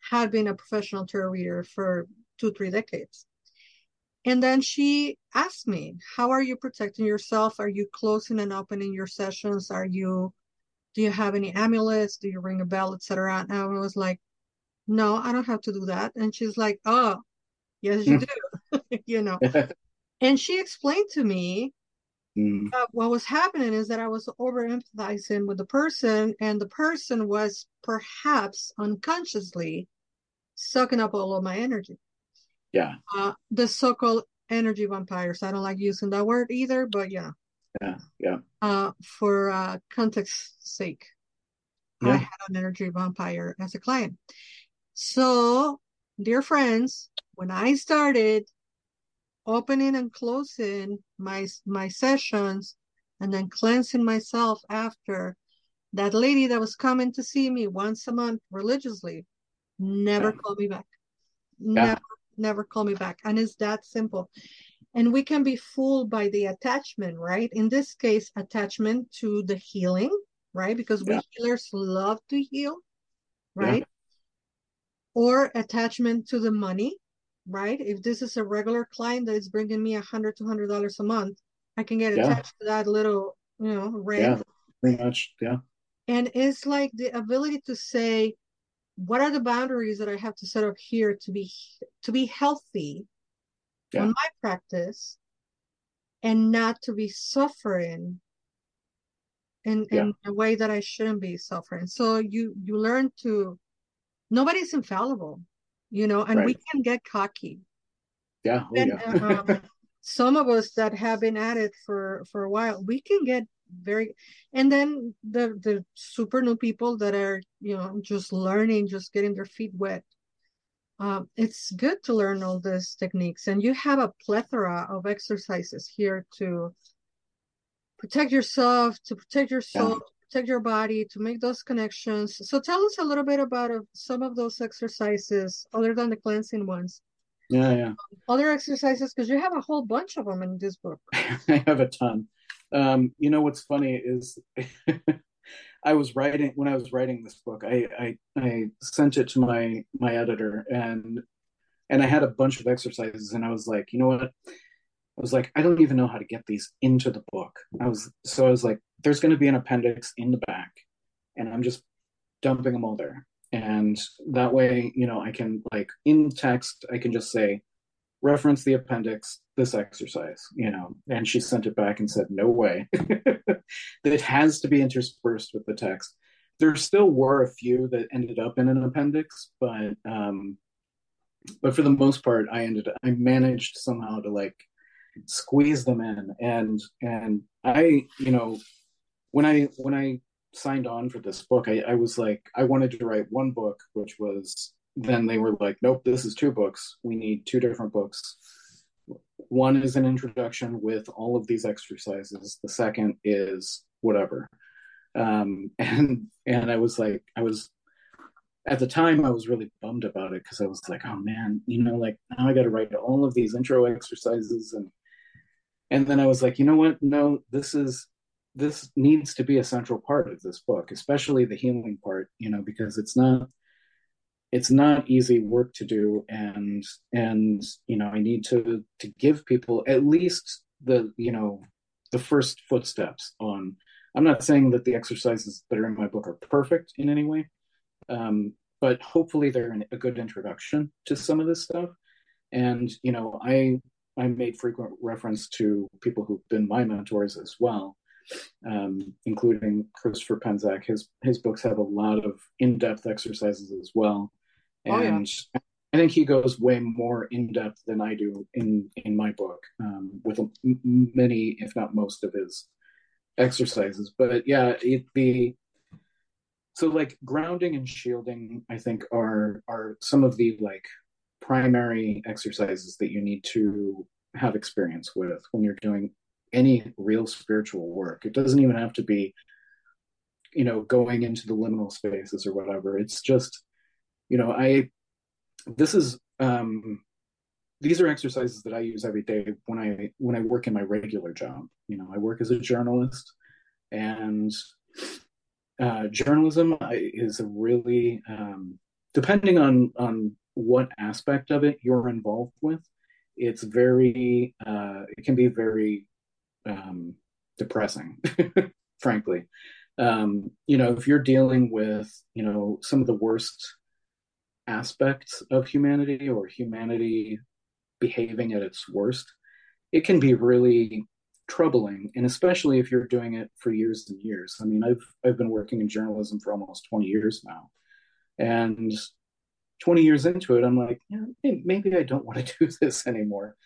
had been a professional tarot reader for two, three decades. And then she asked me, How are you protecting yourself? Are you closing and opening your sessions? Are you, do you have any amulets? Do you ring a bell, etc.? And I was like, No, I don't have to do that. And she's like, Oh, yes, you hmm. do. [laughs] you know. [laughs] and she explained to me mm. uh, what was happening is that I was over empathizing with the person, and the person was perhaps unconsciously sucking up all of my energy. Yeah. Uh, the so-called energy vampires. I don't like using that word either, but yeah. Yeah. Yeah. Uh, for uh, context sake, yeah. I had an energy vampire as a client. So, dear friends, when I started opening and closing my my sessions and then cleansing myself after that lady that was coming to see me once a month religiously never yeah. called me back yeah. never never call me back. And it's that simple. And we can be fooled by the attachment, right? In this case, attachment to the healing, right? Because we healers love to heal, right? Yeah. Or attachment to the money, right? If this is a regular client that is bringing me a hundred, two hundred dollars a month, I can get attached to that little, you know, rent. Yeah, pretty much. Yeah. And it's like the ability to say, what are the boundaries that I have to set up here to be to be healthy yeah. on my practice and not to be suffering in yeah. in a way that I shouldn't be suffering. So you you learn to nobody's infallible, you know, and right. we can get cocky. Yeah. Oh, and, yeah. um, [laughs] some of us that have been at it for for a while, we can get very and then the the super new people that are you know just learning just getting their feet wet um, it's good to learn all these techniques and you have a plethora of exercises here to protect yourself to protect your soul protect your body to make those connections so tell us a little bit about uh, some of those exercises other than the cleansing ones yeah yeah um, other exercises because you have a whole bunch of them in this book [laughs] i have a ton um, you know what's funny is [laughs] I was writing when I was writing this book. I, I I sent it to my my editor and and I had a bunch of exercises and I was like, you know what? I was like, I don't even know how to get these into the book. I was so I was like, there's going to be an appendix in the back, and I'm just dumping them all there. And that way, you know, I can like in text, I can just say, reference the appendix this exercise you know and she sent it back and said no way that [laughs] it has to be interspersed with the text there still were a few that ended up in an appendix but um but for the most part i ended i managed somehow to like squeeze them in. And and i you know when i when i signed on for this book I, I was like i wanted to write one book which was then they were like nope this is two books. We need two different books. One is an introduction with all of these exercises. The second is whatever. Um [laughs] and and i was like i was at the time I was really bummed about it because I was like, oh man, you know, like now I got to write all of these intro exercises and and then I was like, you know what? No, this is this needs to be a central part of this book, especially the healing part, you know, because it's not it's not easy work to do and and you know, I need to to give people at least the, you know, the first footsteps on I'm not saying that the exercises that are in my book are perfect in any way, um, but hopefully they're an, a good introduction to some of this stuff. And you know, I I made frequent reference to people who've been my mentors as well, um, including Christopher Penczak. His his books have a lot of in depth exercises as well, and oh, yeah. I think he goes way more in depth than I do in in my book um, with many, if not most, of his exercises. But yeah, it, the so like grounding and shielding i think are are some of the like primary exercises that you need to have experience with when you're doing any real spiritual work. It doesn't even have to be you know going into the liminal spaces or whatever. It's just you know i this is um these are exercises that i use every day when i when i work in my regular job. You know i work as a journalist and uh, journalism is a really um, depending on on what aspect of it you're involved with it's very uh, it can be very um, depressing [laughs] frankly. Um, you know if you're dealing with you know some of the worst aspects of humanity or humanity behaving at its worst it can be really troubling and especially if you're doing it for years and years. I mean i've i've been working in journalism for almost 20 years now and 20 years into it i'm like yeah, maybe i don't want to [laughs] do this anymore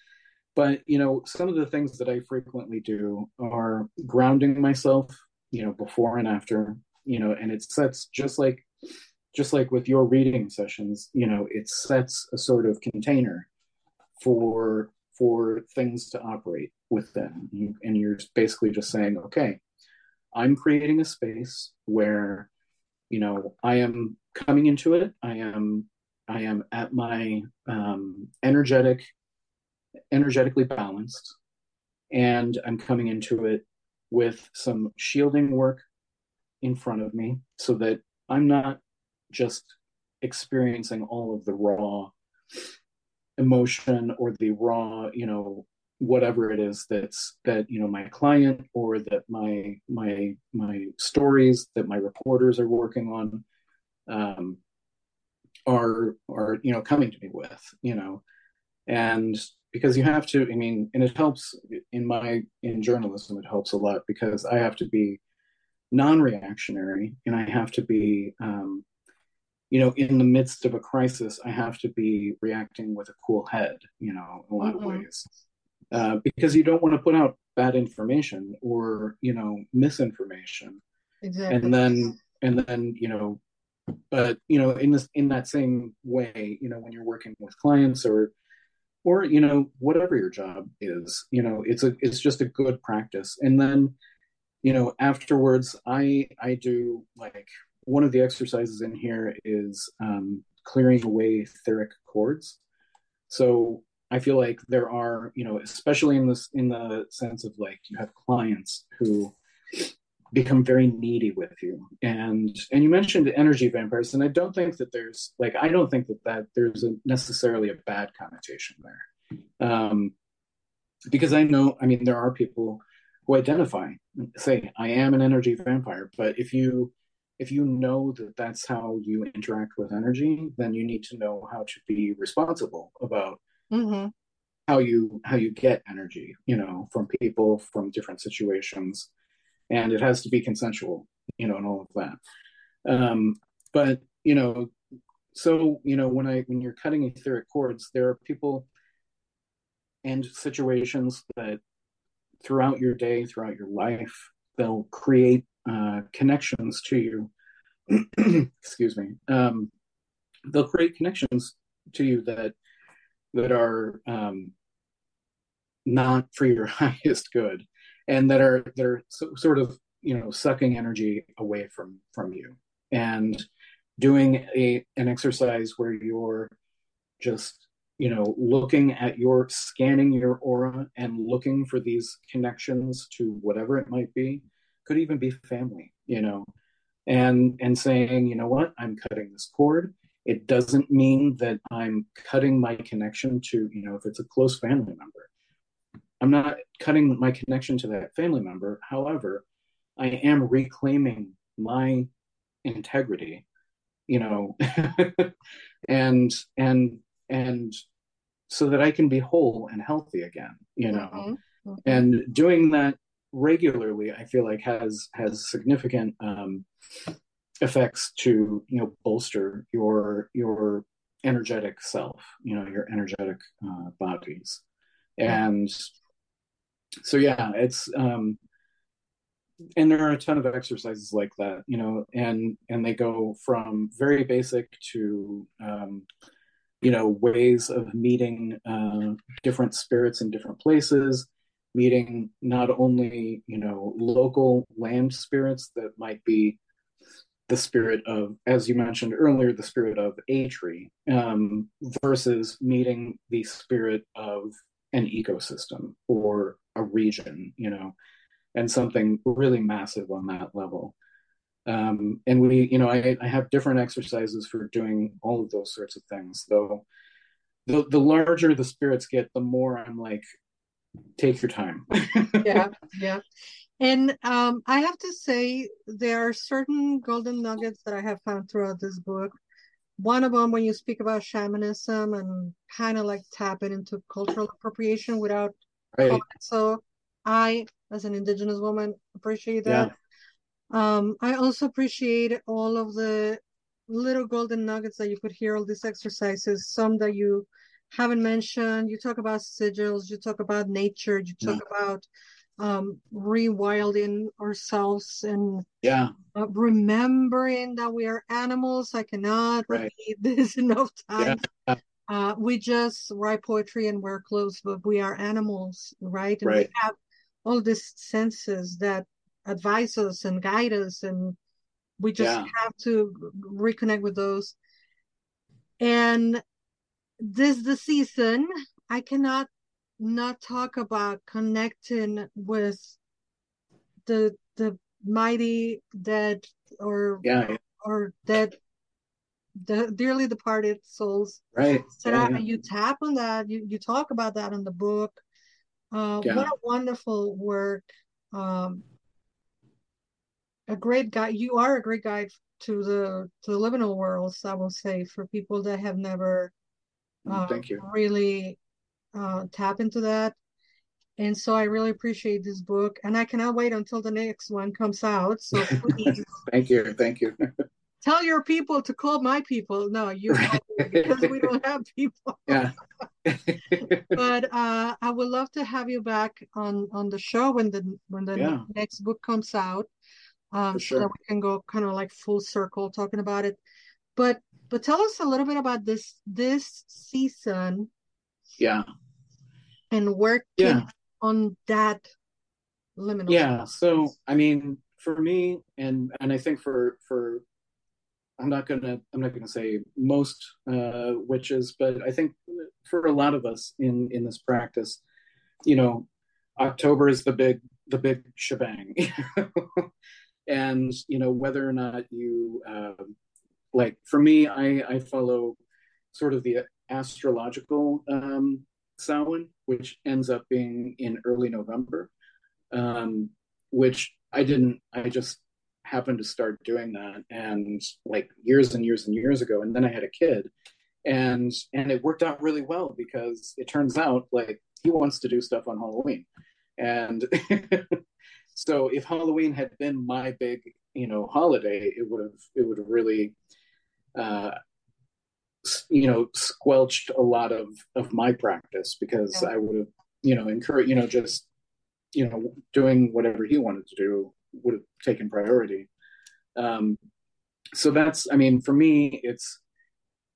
but you know some of the things that i frequently do are grounding myself you know before and after you know and it sets just like just like with your reading sessions you know it sets a sort of container for for things to operate within. And you're basically just saying, okay, I'm creating a space where, you know, I am coming into it. I am, I am at my um, energetic, energetically balanced, and I'm coming into it with some shielding work in front of me so that I'm not just experiencing all of the raw emotion or the raw you know whatever it is that's that you know my client or that my my my stories that my reporters are working on. Um are are you know coming to me with you know and because you have to i mean and it helps in my in journalism it helps a lot because i have to be non-reactionary and i have to be um you know, in the midst of a crisis, I have to be reacting with a cool head, you know, in a lot mm-hmm. of ways. Uh, because you don't want to put out bad information or, you know, misinformation. Exactly. And then, and then, you know, but, you know, in this, in that same way, you know, when you're working with clients or, or, you know, whatever your job is, you know, it's a, it's just a good practice. And then, you know, afterwards, I, I do like one of the exercises in here is um, clearing away etheric cords. So I feel like there are, you know, especially in this in the sense of like you have clients who become very needy with you. And and you mentioned energy vampires and i don't think that there's like i don't think that that there's a necessarily a bad connotation there. Um because i know i mean there are people who identify say i am an energy vampire but if you if you know that that's how you interact with energy then you need to know how to be responsible about mm-hmm. how you how you get energy you know from people from different situations and it has to be consensual you know and all of that um but you know so you know when i when you're cutting etheric cords there are people and situations that throughout your day, throughout your life, they'll create uh, connections to you. [clears throat] Excuse me. Um, they'll create connections to you that that are um, not for your [laughs] highest good, and that are that are so, sort of you know sucking energy away from from you, and doing a an exercise where you're just you know looking at your scanning your aura and looking for these connections to whatever it might be could even be family you know and and saying you know what? I'm cutting this cord. It doesn't mean that i'm cutting my connection to you know if it's a close family member i'm not cutting my connection to that family member however i am reclaiming my integrity you know [laughs] and and and so that I can be whole and healthy again, you know. Mm-hmm. Mm-hmm. And doing that regularly, I feel like has has significant um, effects to you know bolster your your energetic self, you know, your energetic uh, bodies, and so yeah, it's um, and there are a ton of exercises like that, you know, and and they go from very basic to um, you know ways of meeting uh, different spirits in different places meeting not only you know local land spirits that might be the spirit of as you mentioned earlier the spirit of a tree um, versus meeting the spirit of an ecosystem or a region you know and something really massive on that level. Um, and we you know I, I have different exercises for doing all of those sorts of things though. The, the larger the spirits get the more i'm like take your time. [laughs] Yeah yeah. And um, i have to say there are certain golden nuggets that i have found throughout this book one of them when you speak about shamanism and kind of like tapping into cultural appropriation without right. so i as an indigenous woman appreciate that yeah um, I also appreciate all of the little golden nuggets that you put here, all these exercises, some that you haven't mentioned. You talk about sigils, you talk about nature, you talk yeah. about um, rewilding ourselves and yeah, uh, remembering that we are animals. I cannot right. repeat [laughs] this enough times. Yeah. Uh, we just write poetry and wear clothes, but we are animals, right? And right. we have all these senses that advise us and guide us and we just yeah. have to reconnect with those and this the season i cannot not talk about connecting with the the mighty dead or yeah, or dead the dearly departed souls right so yeah, yeah. you tap on that you, you talk about that in the book uh, what a wonderful work um, a great guide. You are a great guide to the to the liminal worlds. I will say for people that have never uh, thank you really uh, tap into that. And so I really appreciate this book, and I cannot wait until the next one comes out. So [laughs] please, thank you, thank you. [laughs] tell your people to call my people. No, you because we don't have people. [laughs] Yeah. but uh, I would love to have you back on on the show when the when the yeah. next book comes out um, sure. so that we can go kind of like full circle talking about it. But but tell us a little bit about this this season. Yeah. And working yeah. on that liminal. Yeah. So I mean, for me, and and I think for for I'm not gonna I'm not gonna say most uh, witches, but I think for a lot of us in in this practice, you know, October is the big the big shebang. [laughs] and you know whether or not you um, like for me i i follow sort of the astrological um Samhain, which ends up being in early november um which i didn't i just happened to start doing that and like years and years and years ago and then i had a kid and and it worked out really well because it turns out like he wants to do stuff on halloween and [laughs] So if Halloween had been my big, you know, holiday, it would have it would have really uh, you know squelched a lot of of my practice because yeah. I would have you know encouraged you know just you know doing whatever he wanted to do would have taken priority. Um, so that's I mean for me it's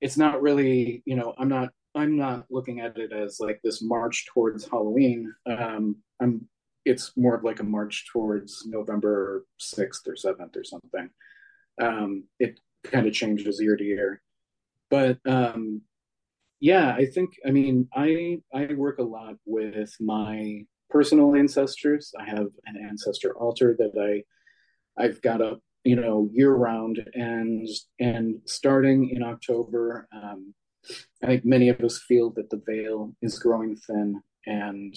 it's not really you know I'm not I'm not looking at it as like this march towards Halloween. Um, I'm it's more of like a march towards November 6th or 7th or something. Um, it kind of changes year to year. But um, yeah, I think, I mean, I, I work a lot with my personal ancestors. I have an ancestor altar that I, I've got up, you know, year round and, and starting in October, um, I think many of us feel that the veil is growing thin and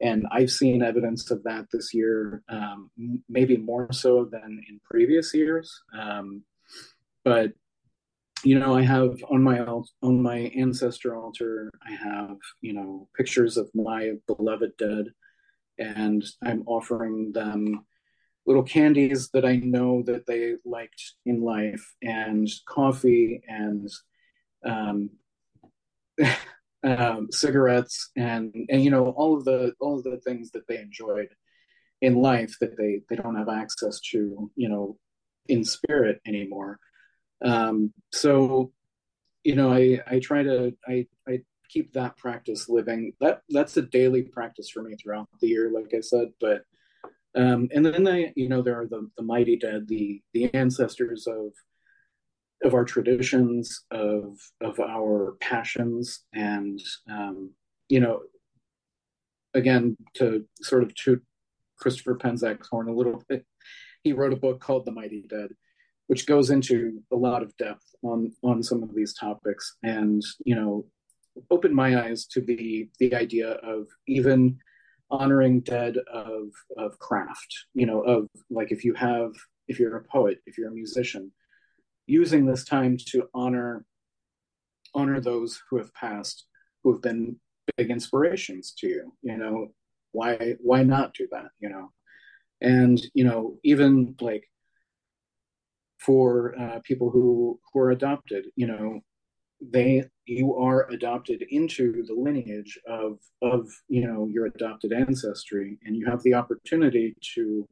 and I've seen evidence of that this year, um, maybe more so than in previous years. Um, but you know, I have on my on my ancestor altar, I have you know pictures of my beloved dead, and I'm offering them little candies that I know that they liked in life, and coffee and um, [laughs] um, cigarettes and and you know all of the all of the things that they enjoyed in life that they they don't have access to you know in spirit anymore um, so you know i i try to i i keep that practice living. That that's a daily practice for me throughout the year like i said but um, and then I, you know, there are the, the mighty dead, the the ancestors of of our traditions, of of our passions, and um, you know, again, to sort of toot Christopher Penczak's horn a little bit, he wrote a book called The Mighty Dead, which goes into a lot of depth on on some of these topics, and you know, opened my eyes to the the idea of even honoring dead of of craft you know of like if you have if you're a poet if you're a musician using this time to honor honor those who have passed, who have been big inspirations to you. You know, why why not do that? You know, and you know even like for uh, people who who are adopted, you know, they you are adopted into the lineage of of you know your adopted ancestry, and you have the opportunity to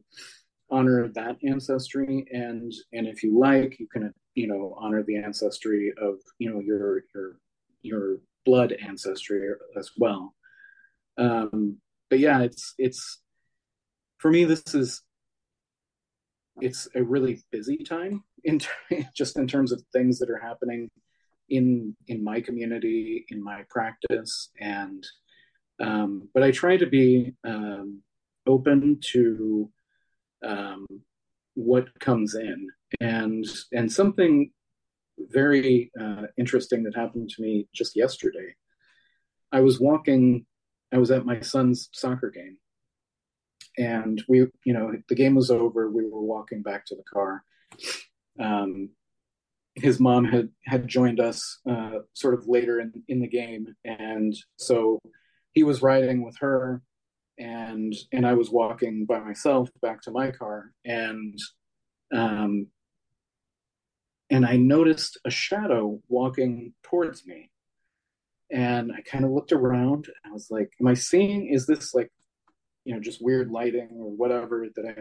honor that ancestry and and if you like you can you know honor the ancestry of you know your your your blood ancestry as well. Um but yeah it's it's for me this is it's a really busy time in [laughs] just in terms of things that are happening in in my community in my practice and um but i try to be um open to um, what comes in. And and something very uh, interesting that happened to me just yesterday. I was walking. I was at my son's soccer game, and we, you know, the game was over. We were walking back to the car. Um, his mom had had joined us uh, sort of later in in the game, and so he was riding with her and and I was walking by myself back to my car and um and I noticed a shadow walking towards me and I kind of looked around I was like am I seeing is this like you know just weird lighting or whatever that I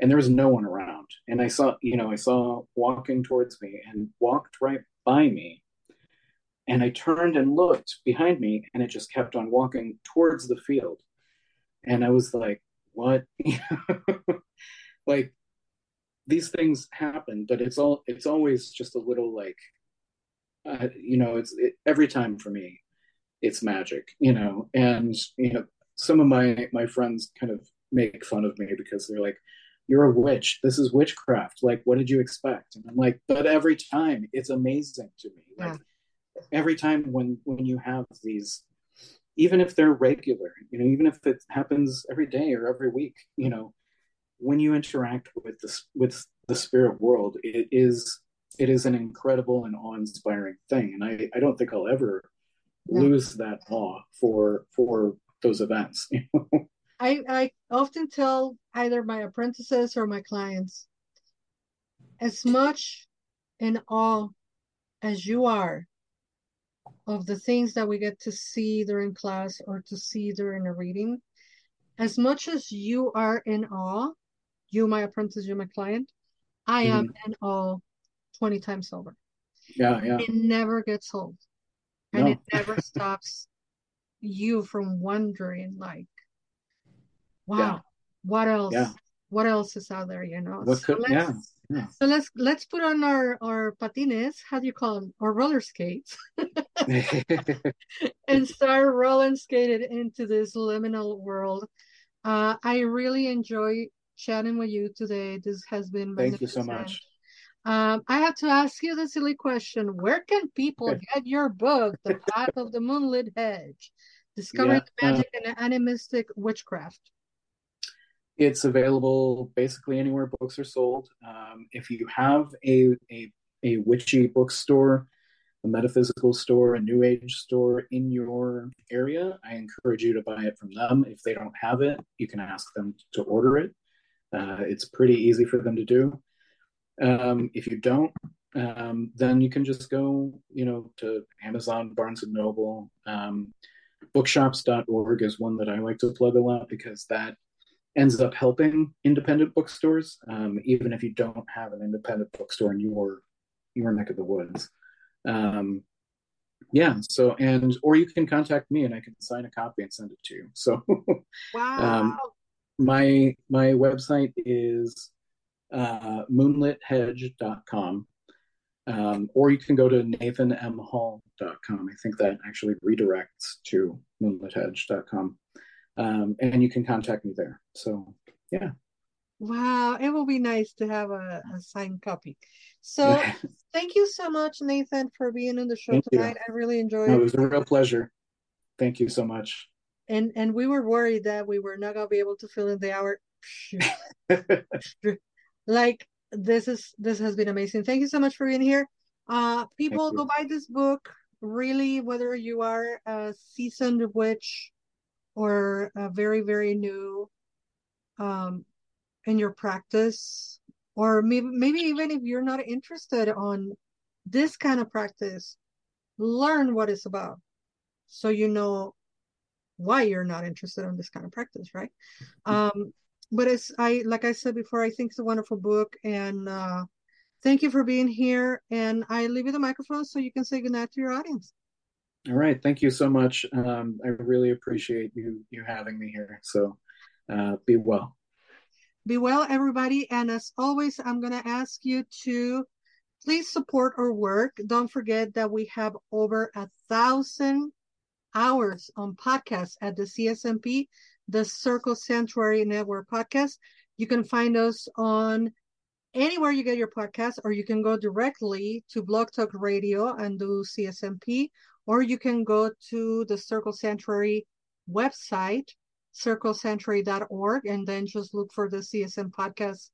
and there was no one around. And I saw you know I saw walking towards me and walked right by me. And I turned and looked behind me and it just kept on walking towards the field. And I was like, what? [laughs] like these things happen, but it's all it's always just a little like, uh, you know, it's it, every time for me, it's magic, you know, and you know, some of my my friends kind of make fun of me because they're like, you're a witch. This is witchcraft. Like, what did you expect? And I'm like, but every time it's amazing to me. Like every time when when you have these even if they're regular, you know, even if it happens every day or every week, you know, when you interact with this with the spirit world, it is it is an incredible and awe-inspiring thing. And I, I don't think I'll ever yeah. lose that awe for for those events. [laughs] I, I often tell either my apprentices or my clients, as much in awe as you are of the things that we get to see during class or to see during a reading, as much as you are in awe, you, my apprentice, you, my client, I am Mhm. in awe 20 times over. Yeah, yeah. It never gets old. And No. it never [laughs] stops you from wondering, like, wow, Yeah. what else? Yeah. What else is out there, you know? What So could, let's- yeah, yeah. So let's let's put on our our patines. How do you call them? Or roller skates, [laughs] [laughs] and start rolling skated into this liminal world. Uh, I really enjoy chatting with you today. This has been Thank you so much. Um, I have to ask you the silly question: Where can people get your book, The Path of the Moonlit Hedge, Discovering Yeah, the uh, Magic and Animistic Witchcraft? It's available basically anywhere books are sold. Um, if you have a, a a witchy bookstore, a metaphysical store, a new age store in your area, I encourage you to buy it from them. If they don't have it, you can ask them to order it. Uh, it's pretty easy for them to do. Um, if you don't, um, then you can just go, you know, to Amazon, Barnes and Noble. Um, bookshops.org is one that I like to plug a lot because that ends up helping independent bookstores, um, even if you don't have an independent bookstore in your your neck of the woods. Um, yeah. So, and or you can contact me and I can sign a copy and send it to you. So, [laughs] Wow. Um, my my website is uh, moonlithedge.com. Um, or you can go to nathanmhall.com. I think that actually redirects to moonlithedge.com. Um, and you can contact me there. So, yeah. Wow, it will be nice to have a, a signed copy. So [laughs] thank you so much, Nathan, for being on the show Thank you. tonight. I really enjoyed No, it it. was a real pleasure. Thank you so much. And and we were worried that we were not gonna be able to fill in the hour. [laughs] Like this is this has been amazing. Thank you so much for being here. Uh people go buy this book. Really, whether you are a seasoned witch or a very, very new um in your practice, or maybe maybe even if you're not interested on this kind of practice, learn what it's about so you know why you're not interested in this kind of practice, right? Um, but it's I like I said before, I think it's a wonderful book, and uh, thank you for being here. And I leave you the microphone so you can say goodnight to your audience. All right. Thank you so much. Um, I really appreciate you you having me here. So, uh, be well. Be well, everybody. And as always, I'm going to ask you to please support our work. Don't forget that we have over a thousand hours on podcasts at the CSNP, the Circle Sanctuary Network podcast. You can find us on anywhere you get your podcast, or you can go directly to Blog Talk Radio and do CSNP, or you can go to the Circle Sanctuary website, circlesanctuary.org, and then just look for the CSM podcast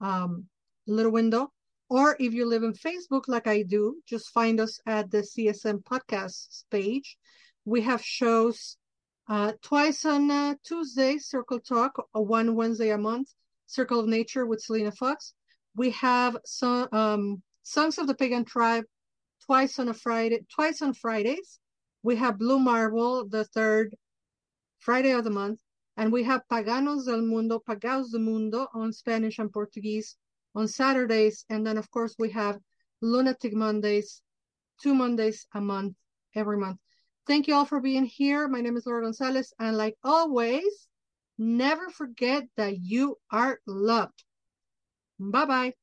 um, little window. Or if you live in Facebook, like I do, just find us at the CSM podcast page. We have shows uh, twice on uh, Tuesday, Circle Talk, uh, one Wednesday a month, Circle of Nature with Selena Fox. We have some um, Songs of the Pagan Tribe twice on a Friday, twice on Fridays. We have Blue Marble, the third Friday of the month, and we have Paganos del Mundo, Pagaos del Mundo on Spanish and Portuguese on Saturdays, and then of course we have Lunatic Mondays, two Mondays a month, every month. Thank you all for being here. My name is Laura Gonzalez, and like always, never forget that you are loved. Bye bye.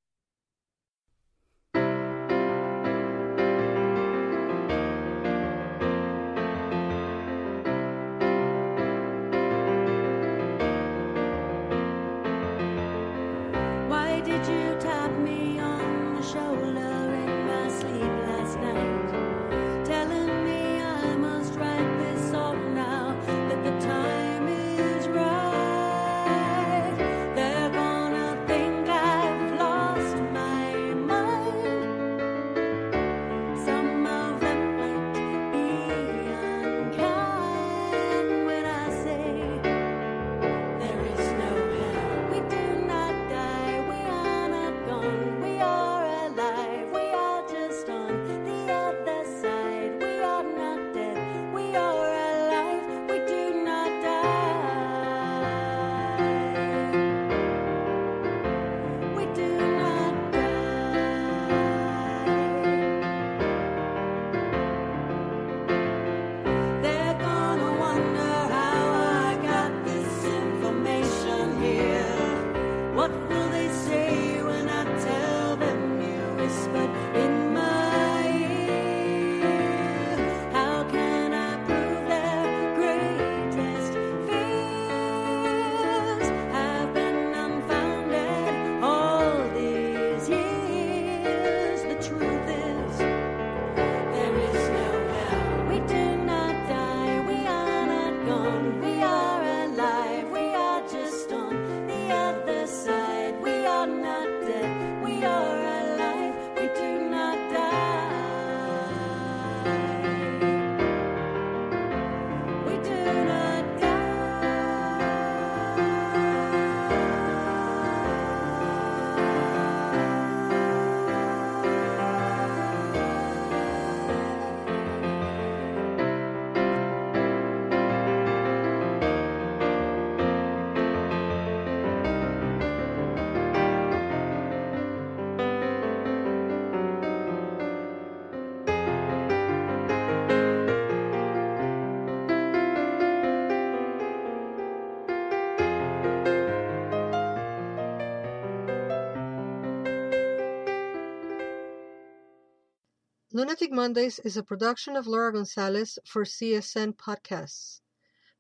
Lunatic Mondays is a production of Laura Gonzalez for CSN Podcasts,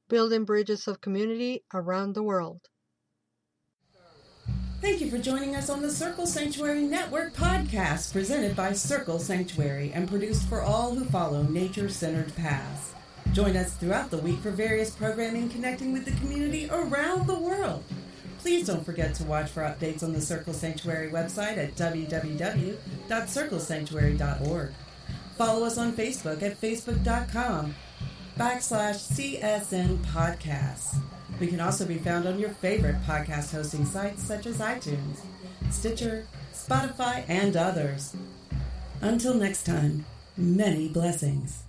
building bridges of community around the world. Thank you for joining us on the Circle Sanctuary Network podcast presented by Circle Sanctuary and produced for all who follow nature centered paths. Join us throughout the week for various programming connecting with the community around the world. Please don't forget to watch for updates on the Circle Sanctuary website at www.circlesanctuary.org. Follow us on Facebook at facebook.com backslash CSN Podcasts. We can also be found on your favorite podcast hosting sites such as iTunes, Stitcher, Spotify, and others. Until next time, many blessings.